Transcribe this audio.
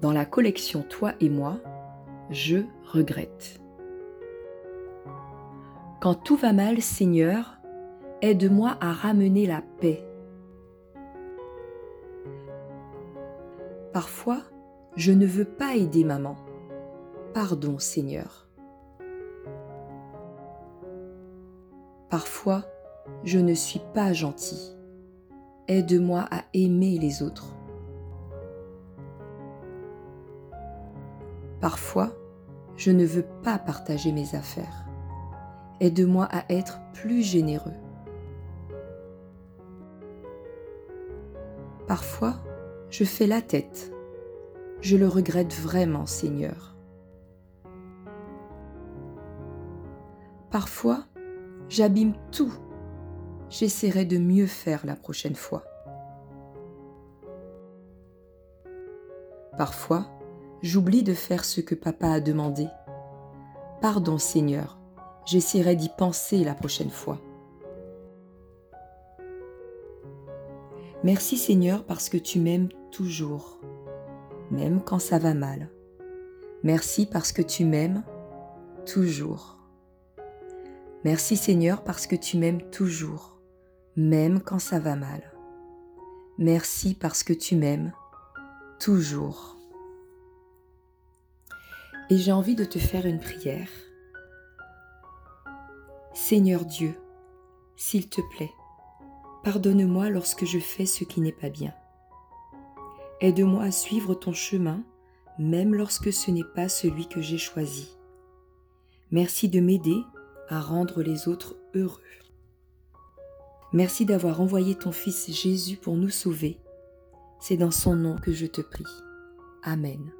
Dans la collection Toi et moi, je regrette. Quand tout va mal, Seigneur, aide-moi à ramener la paix. Parfois, je ne veux pas aider maman. Pardon, Seigneur. Parfois, je ne suis pas gentil. Aide-moi à aimer les autres. Parfois, je ne veux pas partager mes affaires. Aide-moi à être plus généreux. Parfois, je fais la tête. Je le regrette vraiment, Seigneur. Parfois, j'abîme tout. J'essaierai de mieux faire la prochaine fois. Parfois, j'oublie de faire ce que papa a demandé. Pardon Seigneur, j'essaierai d'y penser la prochaine fois. Merci Seigneur parce que tu m'aimes toujours, même quand ça va mal. Merci parce que tu m'aimes toujours. Merci Seigneur parce que tu m'aimes toujours, même quand ça va mal. Merci parce que tu m'aimes toujours. Et j'ai envie de te faire une prière. Seigneur Dieu, s'il te plaît, pardonne-moi lorsque je fais ce qui n'est pas bien. Aide-moi à suivre ton chemin, même lorsque ce n'est pas celui que j'ai choisi. Merci de m'aider à rendre les autres heureux. Merci d'avoir envoyé ton Fils Jésus pour nous sauver. C'est dans son nom que je te prie. Amen.